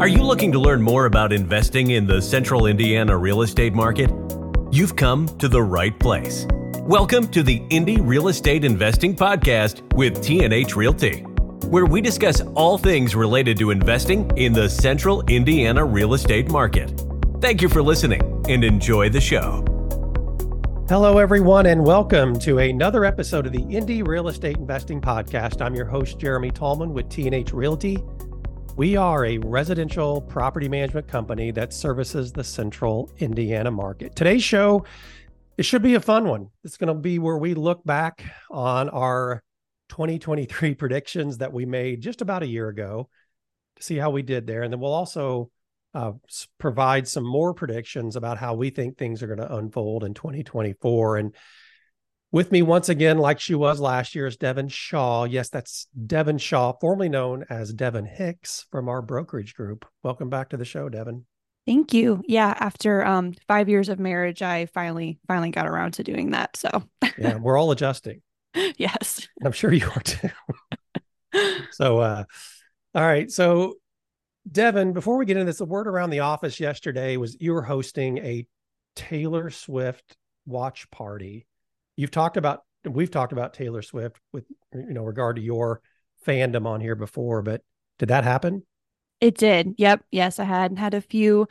Are you looking to learn more about investing in the central Indiana real estate market? You've come to the right place. Welcome to the Indy Real Estate Investing Podcast with TNH Realty, where we discuss all things related to investing in the central Indiana real estate market. Thank you for listening and enjoy the show. Hello, everyone, and welcome to another episode of the Indy Real Estate Investing Podcast. I'm your host, Jeremy Tallman with TNH Realty. We are a residential property management company that services the central Indiana market. Today's show, it should be a fun one. It's going to be where we look back on our 2023 predictions that we made just about a year ago to see how we did there. And then we'll also uh, provide some more predictions about how we think things are going to unfold in 2024. And with me once again, like she was last year, is Devon Shaw. Yes, that's Devon Shaw, formerly known as Devon Hicks from our brokerage group. Welcome back to the show, Devon. Thank you. Yeah, after um, five years of marriage, I finally finally got around to doing that. So yeah, we're all adjusting. yes, I'm sure you are too. so, uh, all right. So Devon, before we get into this, the word around the office yesterday was you were hosting a Taylor Swift watch party. You've talked about we've talked about Taylor Swift with you know regard to your fandom on here before, but did that happen? It did. Yep. Yes, I had had a few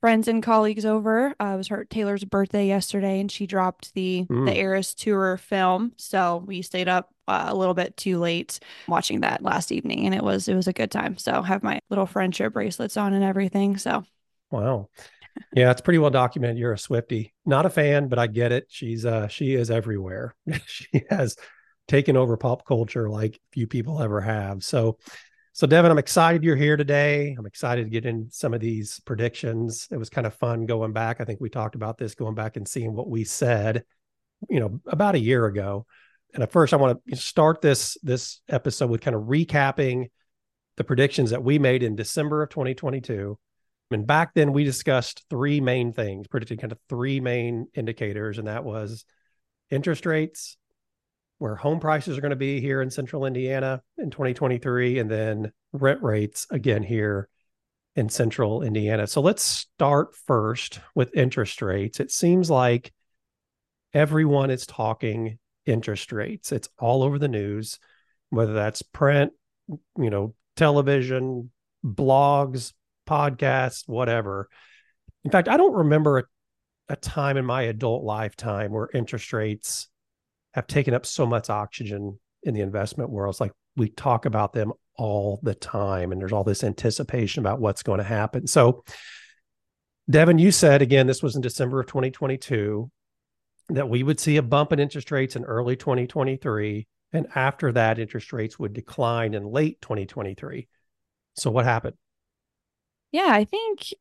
friends and colleagues over. Uh, it was her Taylor's birthday yesterday, and she dropped the mm. the Eras tour film. So we stayed up uh, a little bit too late watching that last evening, and it was it was a good time. So have my little friendship bracelets on and everything. So wow. Yeah, it's pretty well documented. You're a Swiftie. Not a fan, but I get it. She's uh she is everywhere. she has taken over pop culture like few people ever have. So so, Devon, I'm excited you're here today. I'm excited to get in some of these predictions. It was kind of fun going back. I think we talked about this going back and seeing what we said, you know, about a year ago. And at first, I want to start this this episode with kind of recapping the predictions that we made in December of 2022. And back then, we discussed three main things, predicted kind of three main indicators, and that was interest rates, where home prices are going to be here in central Indiana in 2023, and then rent rates again here in central Indiana. So let's start first with interest rates. It seems like everyone is talking interest rates. It's all over the news, whether that's print, you know, television, blogs, podcasts, whatever. In fact, I don't remember a, a time in my adult lifetime where interest rates have taken up so much oxygen in the investment world. It's like we talk about them all the time, and there's all this anticipation about what's going to happen. So, Devon, you said again, this was in December of 2022 that we would see a bump in interest rates in early 2023. And after that, interest rates would decline in late 2023. So, what happened? Yeah, I think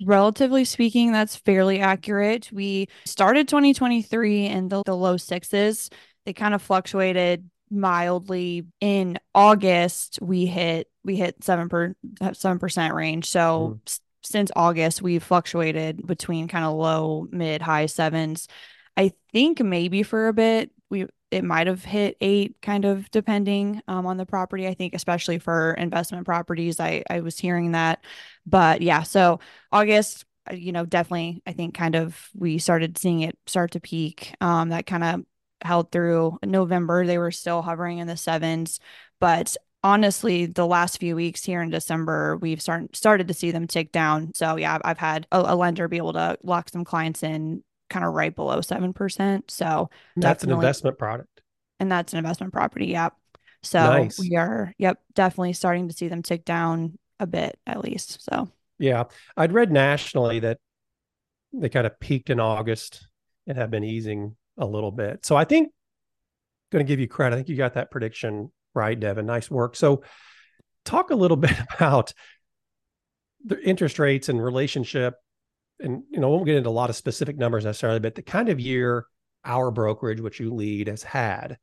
relatively speaking, that's fairly accurate. We started 2023 in the, the low sixes. They kind of fluctuated mildly in August. We hit we hit seven per seven percent range. So mm. since August, we've fluctuated between kind of low, mid, high sevens. I think maybe for a bit we it might have hit eight, kind of depending um, on the property. I think, especially for investment properties, I, I was hearing that. But yeah, so August, uh, you know, definitely, I think kind of we started seeing it start to peak. Um, that kind of held through November. They were still hovering in the sevens. But honestly, the last few weeks here in December, we've start, started to see them tick down. So yeah, I've, had a, a lender be able to lock some clients in kind of right below 7%. So that's an investment product. And that's an investment property. Yep. So nice. we are, yep, definitely starting to see them tick down a bit at least. So, yeah, I'd read nationally that they kind of peaked in August and have been easing a little bit. So I think, going to give you credit. I think you got that prediction right, Devon. Nice work. So, talk a little bit about the interest rates and relationship and you know, we won't get into a lot of specific numbers necessarily, but the kind of year our brokerage, which you lead, has had,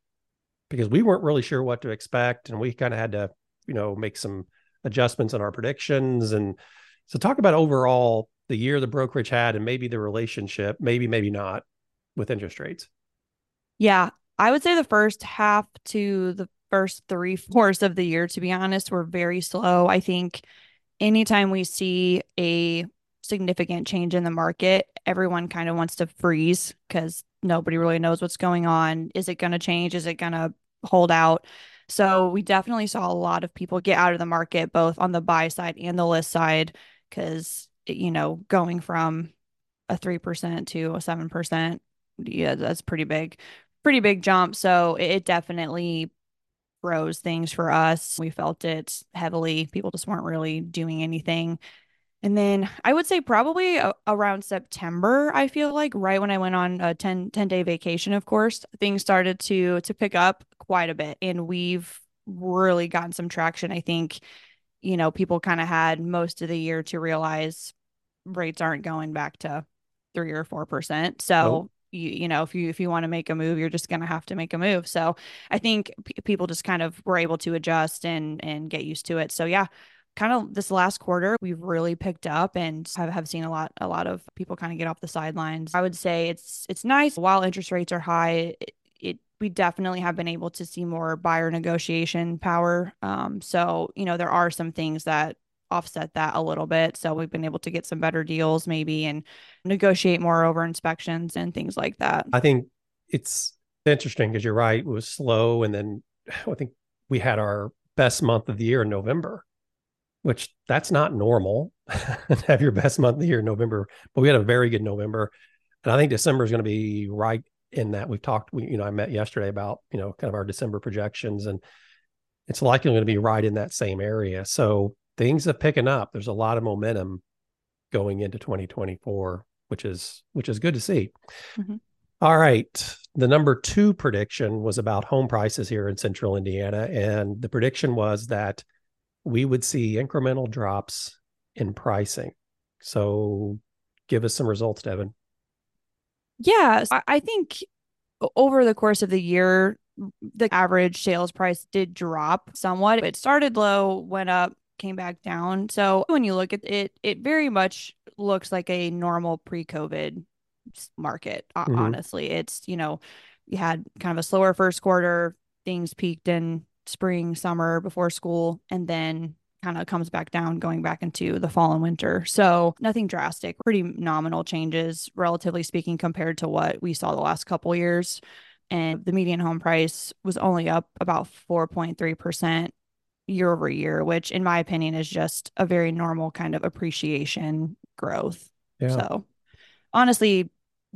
because we weren't really sure what to expect, and we kind of had to, you know, make some adjustments in our predictions. And so, talk about overall the year the brokerage had, and maybe the relationship, maybe maybe not, with interest rates. Yeah, I would say the first half to the first three fourths of the year, to be honest, were very slow. I think anytime we see a significant change in the market, everyone kind of wants to freeze because nobody really knows what's going on. Is it going to change? Is it going to hold out? So we definitely saw a lot of people get out of the market, both on the buy side and the list side, because, you know, going from a 3% to a 7%, yeah, that's pretty big, pretty big jump. So it definitely froze things for us. We felt it heavily. People just weren't really doing anything. And then I would say probably a- around September, I feel like right when I went on a 10, 10 day vacation, of course, things started to to pick up quite a bit. And we've really gotten some traction. I think, you know, people kind of had most of the year to realize rates aren't going back to three or four percent. So oh. you you know, if you if you want to make a move, you're just gonna have to make a move. So I think p- people just kind of were able to adjust and and get used to it. So yeah, kind of this last quarter we've really picked up and have, have seen a lot a lot of people kind of get off the sidelines. I would say it's it's nice. While interest rates are high it, it we definitely have been able to see more buyer negotiation power. Um, so you know there are some things that offset that a little bit. So we've been able to get some better deals maybe and negotiate more over inspections and things like that. I think it's interesting because you're right it was slow and then i think we had our best month of the year in november which that's not normal to have your best month of the year in November. But we had a very good November. And I think December is going to be right in that. We've talked, we, you know, I met yesterday about, you know, kind of our December projections, and it's likely going to be right in that same area. So things are picking up. There's a lot of momentum going into 2024, which is which is good to see. Mm-hmm. All right. The number two prediction was about home prices here in central Indiana. And the prediction was that we would see incremental drops in pricing. So give us some results, Devon. Yeah, I think over the course of the year, the average sales price did drop somewhat. It started low, went up, came back down. So when you look at it, it very much looks like a normal pre COVID market. Mm-hmm. Honestly, it's, you know, you had kind of a slower first quarter, things peaked in spring, summer before school, and then kind of comes back down going back into the fall and winter. So nothing drastic, pretty nominal changes, relatively speaking, compared to what we saw the last couple years. And the median home price was only up about 4.3% year over year, which in my opinion is just a very normal kind of appreciation growth. Yeah. So honestly,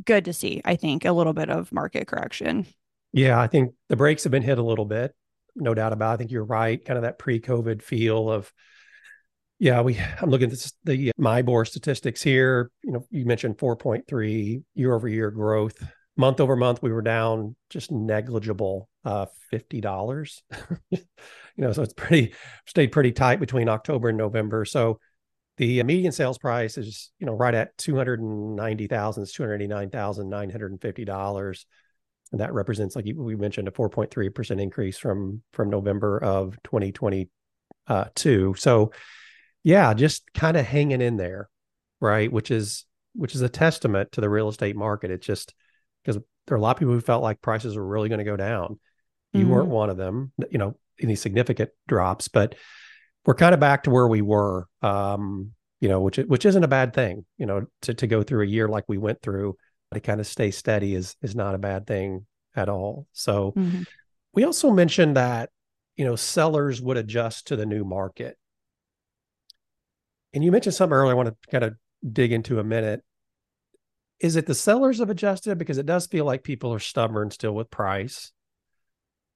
good to see, I think, a little bit of market correction. Yeah, I think the brakes have been hit a little bit no doubt about. It. I think you're right. Kind of that pre-COVID feel of, yeah, we. I'm looking at this, the MIBOR statistics here. You know, you mentioned 4.3 year over year growth. Month over month, we were down just negligible, uh, fifty dollars. you know, so it's pretty stayed pretty tight between October and November. So the median sales price is you know right at two hundred and ninety thousand. Two hundred eighty nine thousand nine hundred and fifty dollars and that represents like we mentioned a 4.3% increase from from november of 2022 so yeah just kind of hanging in there right which is which is a testament to the real estate market. It's just because there are a lot of people who felt like prices were really going to go down. You mm-hmm. weren't one of them you know any significant drops but we're kind of back to where we were um you know which which isn't a bad thing you know to to go through a year like we went through to kind of stay steady is is not a bad thing at all. So mm-hmm. we also mentioned that you know sellers would adjust to the new market. And you mentioned something earlier I want to kind of dig into a minute. Is it the sellers have adjusted because it does feel like people are stubborn still with price?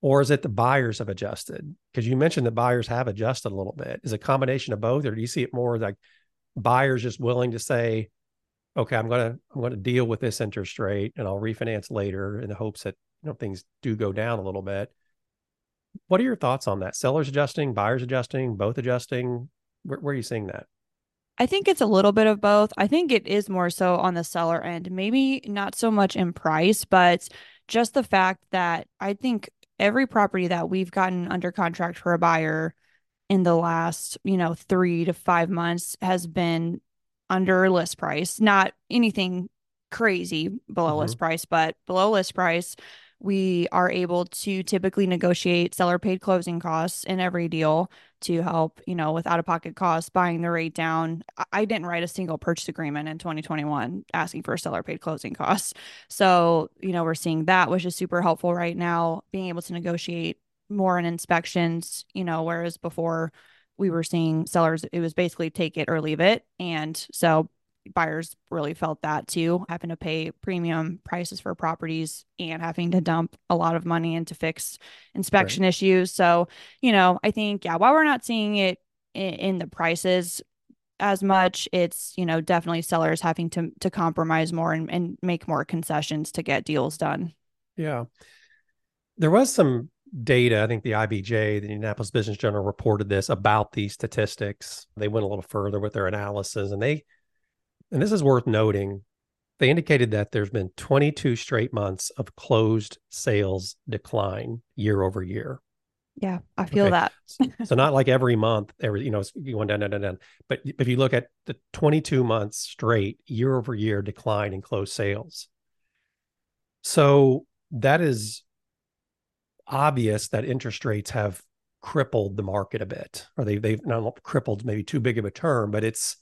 Or is it the buyers have adjusted? Because you mentioned that buyers have adjusted a little bit. Is a combination of both, or do you see it more like buyers just willing to say, okay, I'm gonna I'm gonna deal with this interest rate and I'll refinance later in the hopes that you know things do go down a little bit. What are your thoughts on that? Sellers adjusting, buyers adjusting, both adjusting? Where, where are you seeing that? I think it's a little bit of both. I think it is more so on the seller end, maybe not so much in price, but just the fact that I think every property that we've gotten under contract for a buyer in the last, you know, 3 to 5 months has been under list price, not anything crazy below mm-hmm. list price, but below list price we are able to typically negotiate seller paid closing costs in every deal to help, you know, with out of pocket costs, buying the rate down. I didn't write a single purchase agreement in 2021 asking for seller paid closing costs. So, you know, we're seeing that, which is super helpful right now, being able to negotiate more in inspections, you know, whereas before we were seeing sellers, it was basically take it or leave it. And so buyers really felt that too, having to pay premium prices for properties and having to dump a lot of money into fix inspection right. issues. So, you know, I think, yeah, while we're not seeing it in, in the prices as much, it's, you know, definitely sellers having to to compromise more and, and make more concessions to get deals done. Yeah. There was some data. I think the IBJ, the Indianapolis Business Journal, reported this about these statistics. They went a little further with their analysis, and they, and this is worth noting, they indicated that there's been 22 straight months of closed sales decline year over year. Yeah, I feel okay. that. so not like every month, every you know, going down, down, down, down. But if you look at the 22 months straight year over year decline in closed sales, so that is obvious that interest rates have crippled the market a bit, or they they've not crippled, maybe too big of a term, but it's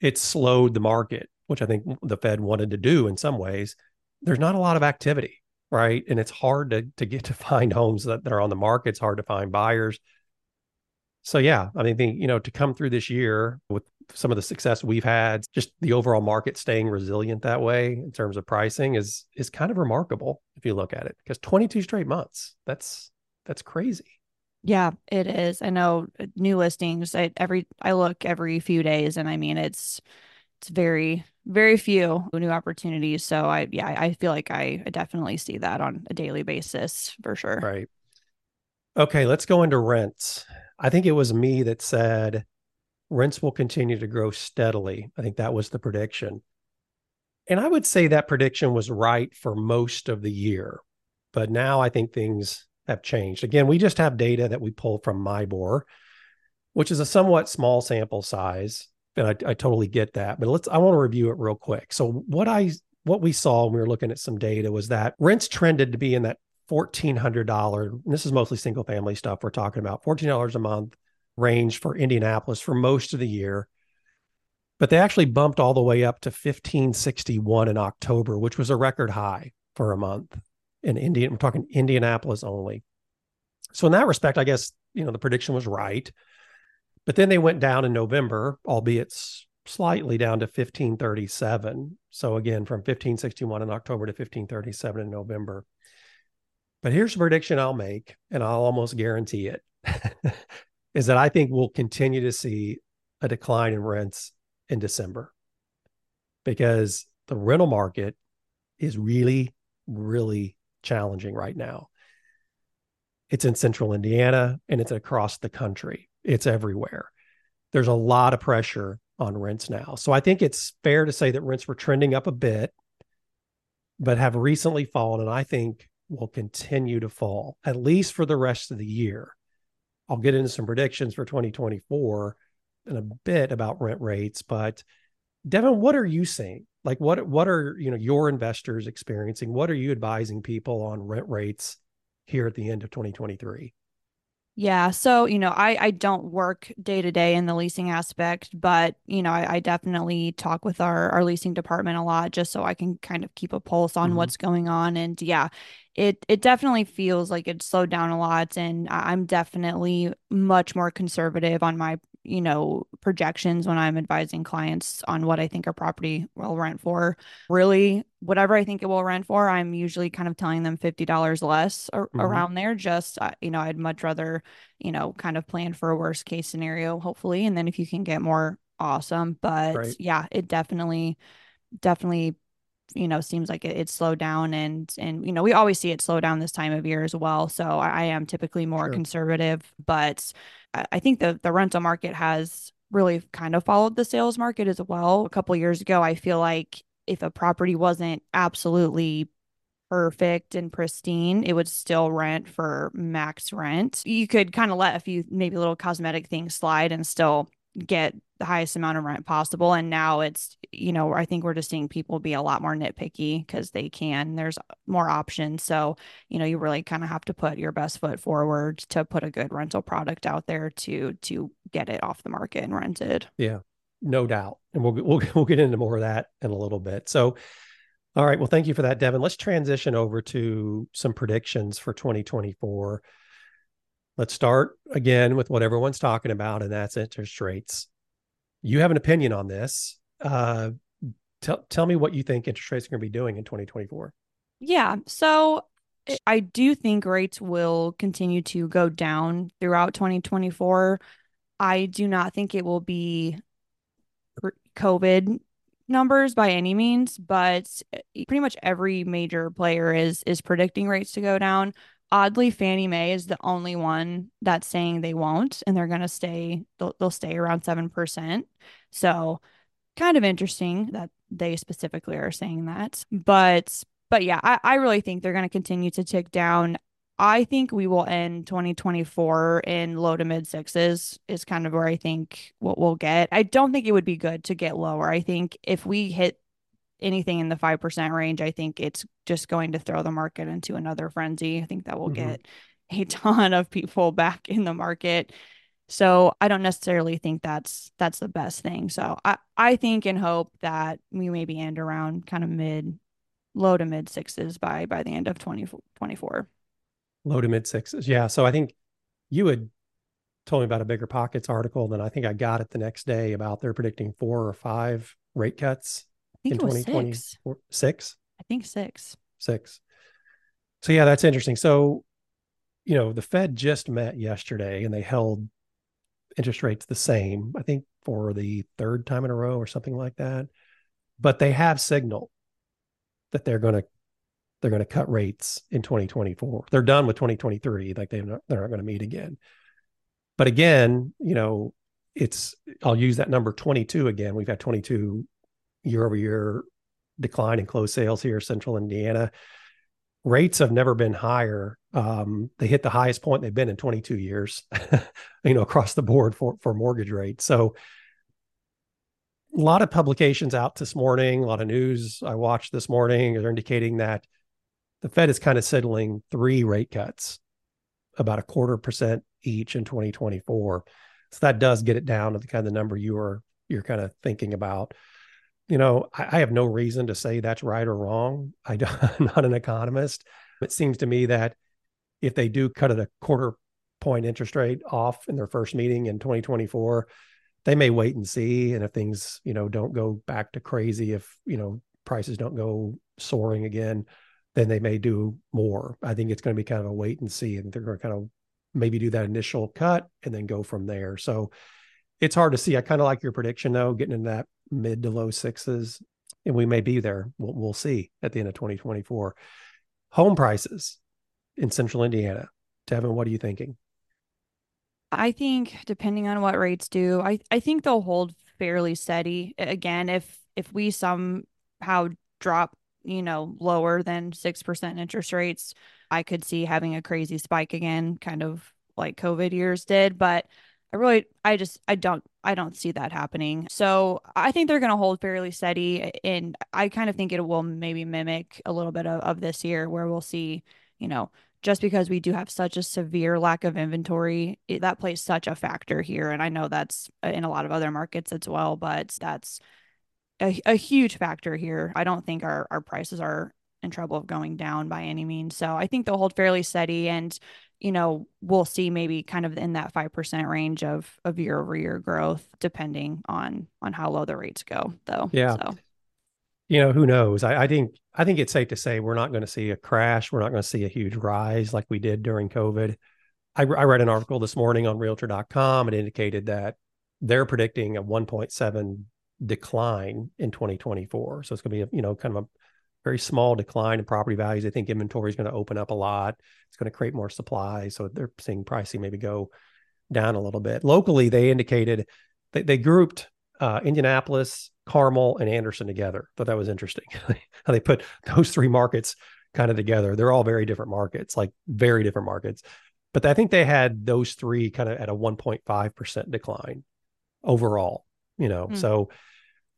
it's slowed the market, which I think the Fed wanted to do in some ways. There's not a lot of activity, right? And it's hard to to get to find homes that, that are on the market. It's hard to find buyers. So yeah, I mean, think, you know, to come through this year with some of the success we've had, just the overall market staying resilient that way in terms of pricing is is kind of remarkable if you look at it. Because 22 straight months, that's that's crazy. Yeah, it is. I know uh, new listings. I every I look every few days, and I mean it's it's very very few new opportunities. So I yeah I feel like I, I definitely see that on a daily basis for sure. Right. Okay, let's go into rents. I think it was me that said rents will continue to grow steadily. I think that was the prediction. And I would say that prediction was right for most of the year. But now I think things have changed. Again, we just have data that we pull from MIBOR, which is a somewhat small sample size. And I, I totally get that. But let's I want to review it real quick. So what I what we saw when we were looking at some data was that rents trended to be in that $1,400. This is mostly single family stuff we're talking about, $14 a month range for Indianapolis for most of the year. But they actually bumped all the way up to 1561 in October, which was a record high for a month in Indian. I'm talking Indianapolis only. So in that respect, I guess, you know, the prediction was right. But then they went down in November, albeit slightly down to 1537. So again, from 1561 in October to 1537 in November. But here's a prediction I'll make, and I'll almost guarantee it. is that I think we'll continue to see a decline in rents in December because the rental market is really, really challenging right now. It's in central Indiana and it's across the country, it's everywhere. There's a lot of pressure on rents now. So I think it's fair to say that rents were trending up a bit, but have recently fallen. And I think will continue to fall at least for the rest of the year. I'll get into some predictions for 2024 in a bit about rent rates, but Devon, what are you seeing? Like what what are you know your investors experiencing? What are you advising people on rent rates here at the end of 2023? Yeah. So, you know, I, I don't work day to day in the leasing aspect, but, you know, I, I, definitely talk with our, our leasing department a lot just so I can kind of keep a pulse on mm-hmm. what's going on. And yeah, it, it definitely feels like it slowed down a lot. And I'm definitely much more conservative on my you know, projections when I'm advising clients on what I think a property will rent for. Really, whatever I think it will rent for, I'm usually kind of telling them $50 less or, mm-hmm. around there. Just, uh, you know, I'd much rather, you know, kind of plan for a worst case scenario, hopefully. And then if you can get more, awesome. But right. yeah, it definitely, definitely you know seems like it, it, slowed down and and you know we always see it slow down this time of year as well so i, I am typically more sure. conservative but I, I think the the rental market has really kind of followed the sales market as well a couple years ago i feel like if a property wasn't absolutely perfect and pristine, it would still rent for max rent. You could kind of let a few maybe little cosmetic things slide and still get the highest amount of rent possible. And now it's, you know, I think we're just seeing people be a lot more nitpicky because they can. There's more options. So, you know, you really kind of have to put your best foot forward to put a good rental product out there to to get it off the market and rented. Yeah, no doubt. And we'll we'll we'll get into more of that in a little bit. So all right. Well, thank you for that, Devon. Let's transition over to some predictions for 2024. Let's start again with what everyone's talking about, and that's interest rates. You have an opinion on this. Uh, tell tell me what you think interest rates are going to be doing in 2024. Yeah. So I do think rates will continue to go down throughout 2024. I do not think it will be COVID numbers by any means, but pretty much every major player is is predicting rates to go down. Oddly, Fannie Mae is the only one that's saying they won't, and they're going to stay. They'll, they'll stay around seven percent. So, kind of interesting that they specifically are saying that. But but yeah, I, I really think they're going to continue to tick down. I think we will end 2024 in low to mid sixes is kind of where I think what we'll get. I don't think it would be good to get lower. I think if we hit anything in the 5% range, I think it's just going to throw the market into another frenzy. I think that will mm-hmm. get a ton of people back in the market. So I don't necessarily think that's that's the best thing. So I, I think and hope that we maybe end around kind of mid low to mid sixes by by the end of 2024 low to mid sixes. Yeah. So I think you had told me about a BiggerPockets article, then I think I got it the next day about they're predicting four or five rate cuts in 2024. Six. six. I think six. Six. So yeah, that's interesting. So, you know, the Fed just met yesterday and they held interest rates the same, I think for the third time in a row or something like that. But they have signaled that they're going to they're going to cut rates in 2024. They're done with 2023. Like they're not, they're not going to meet again. But again, you know, it's, I'll use that number 22 again. We've had 22 year over year decline in closed sales here, central Indiana. Rates have never been higher. Um, they hit the highest point they've been in 22 years, you know, across the board for, for mortgage rates. So, a lot of publications out this morning, a lot of news I watched this morning are indicating that the Fed is kind of settling three rate cuts, about a quarter percent each in 2024. So that does get it down to the kind of the number you are you're kind of thinking about. You know, I, I have no reason to say that's right or wrong. I I'm not an economist. It seems to me that if they do cut at a quarter point interest rate off in their first meeting in 2024, they may wait and see. And if things, you know, don't go back to crazy, if, you know, prices don't go soaring again, then they may do more. I think it's going to be kind of a wait and see. and they're going to kind of maybe do that initial cut and then go from there. So it's hard to see. I kind of like your prediction though, getting in that mid to low sixes, and we may be there. We'll, we'll see at the end of 2024. Home prices in central Indiana. Devon, what are you thinking? I think depending on what rates do, I, I think they'll hold fairly steady. Again, if if we somehow drop you know, lower than 6% interest rates, I could see having a crazy spike again, kind of like COVID years did. But I really, I just, I don't, I don't see that happening. So I think they're going to hold fairly steady. And I kind of think it will maybe mimic a little bit of, of this year where we'll see, you know, just because we do have such a severe lack of inventory, it, that plays such a factor here. And I know that's uh, in a lot of other markets as well, but that's a, a huge factor here. I don't think our, our prices are in trouble of going down by any means. So I think they'll hold fairly steady and you know, we'll see maybe kind of in that 5% range of of year over year growth depending on on how low the rates go though. Yeah. So you know, who knows? I, I think I think it's safe to say we're not going to see a crash. We're not going to see a huge rise like we did during COVID. I, I read an article this morning on realtor.com. It indicated that they're predicting a 1.7 decline in 2024. So it's going to be, a, you know, kind of a very small decline in property values. I think inventory is going to open up a lot. It's going to create more supply. So they're seeing pricing maybe go down a little bit. Locally, they indicated they, they grouped uh, Indianapolis, Carmel, and Anderson together. Thought that was interesting how they put those three markets kind of together. They're all very different markets, like very different markets. But I think they had those three kind of at a 1.5% decline overall, you know. Mm. So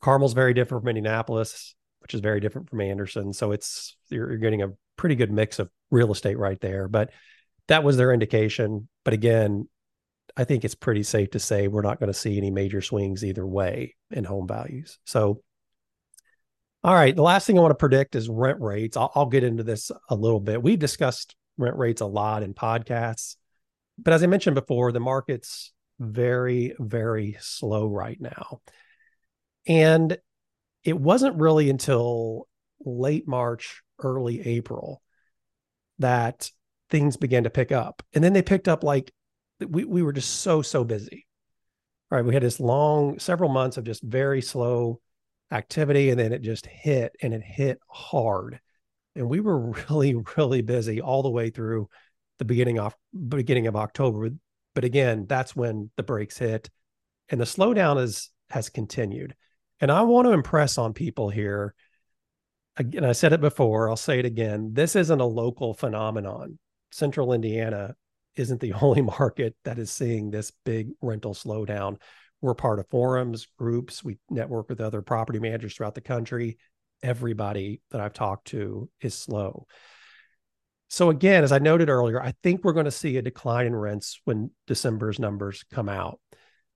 Carmel's very different from Indianapolis, which is very different from Anderson. So it's you're, you're getting a pretty good mix of real estate right there. But that was their indication. But again, I think it's pretty safe to say we're not going to see any major swings either way in home values. So, all right, the last thing I want to predict is rent rates. I'll, I'll get into this a little bit. We've discussed rent rates a lot in podcasts, but as I mentioned before, the market's very, very slow right now. And it wasn't really until late March, early April that things began to pick up. And then they picked up like we, we were just so, so busy. All right. We had this long, several months of just very slow activity. And then it just hit and it hit hard. And we were really, really busy all the way through the beginning of beginning of October. But again, that's when the brakes hit and the slowdown is has continued. And I want to impress on people here. Again, I said it before, I'll say it again. This isn't a local phenomenon. Central Indiana isn't the only market that is seeing this big rental slowdown. We're part of forums, groups, we network with other property managers throughout the country. Everybody that I've talked to is slow. So, again, as I noted earlier, I think we're going to see a decline in rents when December's numbers come out.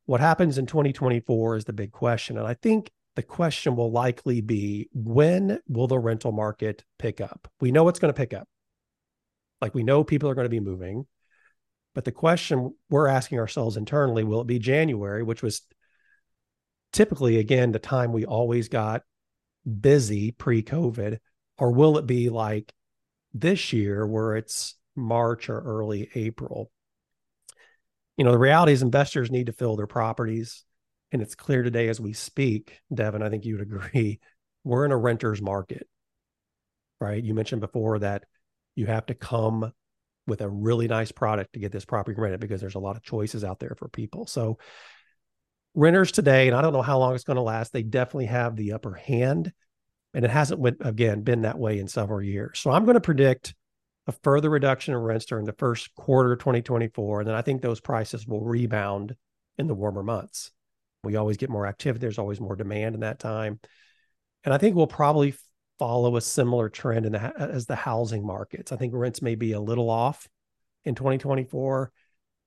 What happens in 2024 is the big question. And I think the question will likely be when will the rental market pick up? We know it's going to pick up. Like we know people are going to be moving. But the question we're asking ourselves internally will it be January, which was typically, again, the time we always got busy pre COVID, or will it be like this year where it's March or early April? You know, the reality is investors need to fill their properties. And it's clear today as we speak, Devon, I think you would agree, we're in a renter's market, right? You mentioned before that you have to come with a really nice product to get this property rented because there's a lot of choices out there for people. So renters today, and I don't know how long it's going to last, they definitely have the upper hand. And it hasn't went again been that way in several years. So I'm going to predict a further reduction in rents during the first quarter of 2024. And then I think those prices will rebound in the warmer months. We always get more activity. There's always more demand in that time. And I think we'll probably follow a similar trend in the, as the housing markets. I think rents may be a little off in 2024,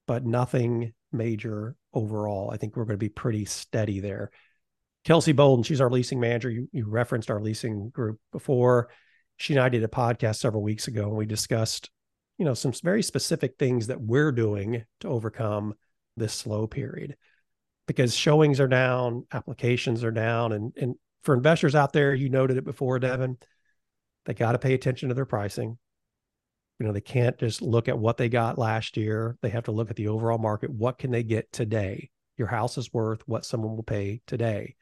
but nothing major overall. I think we're going to be pretty steady there. Kelsey Bolden, she's our leasing manager. You, you referenced our leasing group before she and I did a podcast several weeks ago and we discussed, you know, some very specific things that we're doing to overcome this slow period because showings are down, applications are down. And, and for investors out there, you noted it before, Devon, they got to pay attention to their pricing. You know, they can't just look at what they got last year. They have to look at the overall market. What can they get today? Your house is worth what someone will pay today.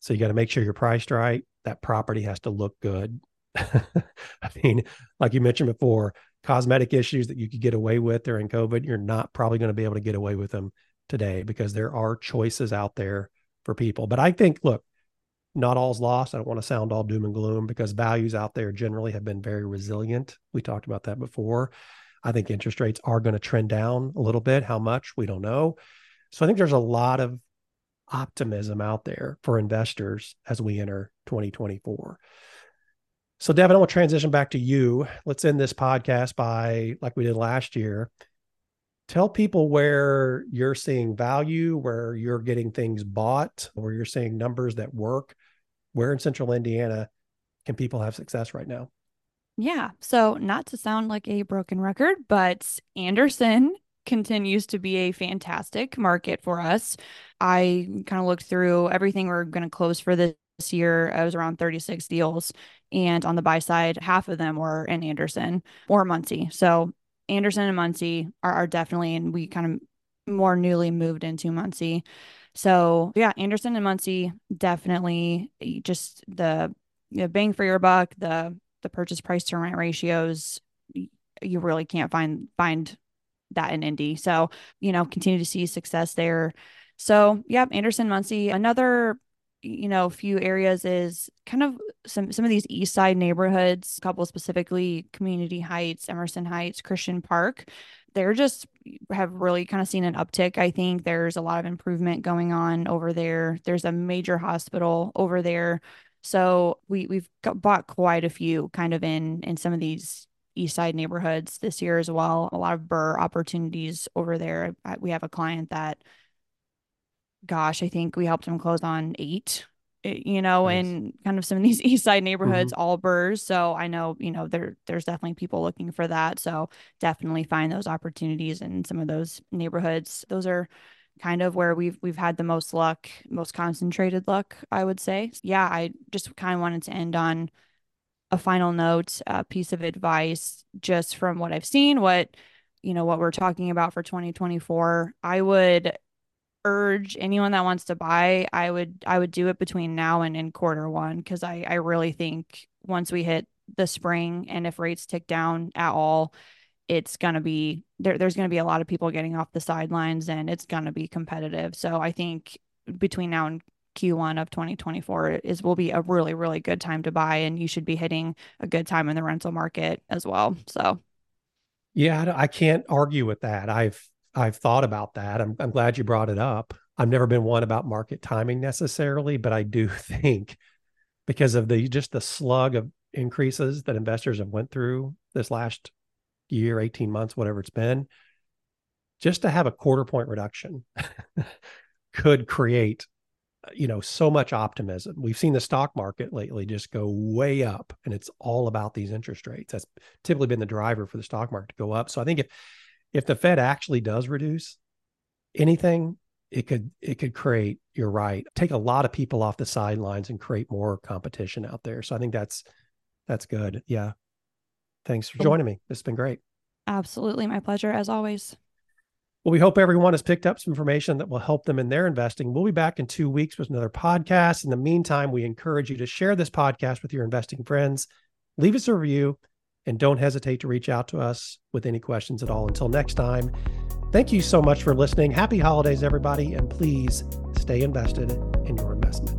So you got to make sure you're priced right. That property has to look good. I mean, like you mentioned before, cosmetic issues that you could get away with during COVID, you're not probably going to be able to get away with them today because there are choices out there for people. But I think, look, not all's lost. I don't want to sound all doom and gloom because values out there generally have been very resilient. We talked about that before. I think interest rates are going to trend down a little bit. How much? We don't know. So I think there's a lot of optimism out there for investors as we enter 2024. So, Devon, I want to transition back to you. Let's end this podcast by, like we did last year, tell people where you're seeing value, where you're getting things bought, where you're seeing numbers that work. Where in central Indiana can people have success right now? Yeah. So, not to sound like a broken record, but Anderson continues to be a fantastic market for us. I kind of looked through everything we're going to close for this year. I was around 36 deals. And on the buy side, half of them were in Anderson or Muncie. So Anderson and Muncie are, are definitely, and we kind of more newly moved into Muncie. So yeah, Anderson and Muncie definitely eh, just the you know, bang for your buck, the the purchase price to rent ratios, you really can't find find that in Indy. So, you know, continue to see success there. So, yeah, Anderson Muncie. Another you know, a few areas is kind of some some of these east side neighborhoods, a couple specifically Community Heights, Emerson Heights, Christian Park. they're just have really kind of seen an uptick. I think there's a lot of improvement going on over there. There's a major hospital over there. So we we've got, bought quite a few kind of in in some of these east side neighborhoods this year as well. A lot of BRRRR opportunities over there. We have a client that gosh, I think we helped him close on eight Eh, you know, nice. in kind of some of these east side neighborhoods, mm-hmm. all BRRRRs. So I know, you know, there there's definitely people looking for that. So definitely find those opportunities in some of those neighborhoods. Those are kind of where we've we've had the most luck, most concentrated luck, I would say. Yeah, I just kind of wanted to end on a final note, a piece of advice just from what I've seen, what you know, what we're talking about for 2024. I would urge anyone that wants to buy, I would I would do it between now and in quarter one because I I really think once we hit the spring and if rates tick down at all, it's gonna be there. There's gonna be a lot of people getting off the sidelines and it's gonna be competitive. So I think between now and Q1 of 2024 is will be a really really good time to buy and you should be hitting a good time in the rental market as well. So yeah, I can't argue with that. I've I've thought about that. I'm, I'm glad you brought it up. I've never been one about market timing necessarily, but I do think because of the just the slug of increases that investors have went through this last year, 18 months, whatever it's been, just to have a quarter point reduction could create uh, you know so much optimism we've seen the stock market lately just go way up and it's all about these interest rates that's typically been the driver for the stock market to go up so i think if if the Fed actually does reduce anything, it could it could create. You're right. Take a lot of people off the sidelines and create more competition out there. So I think that's that's good. Yeah. Thanks for joining me. This has been great. Absolutely, my pleasure as always. Well, we hope everyone has picked up some information that will help them in their investing. We'll be back in two weeks with another podcast. In the meantime, we encourage you to share this podcast with your investing friends. Leave us a review and don't hesitate to reach out to us with any questions at all. Until next time, thank you so much for listening. Happy holidays, everybody. And please stay invested in your investment.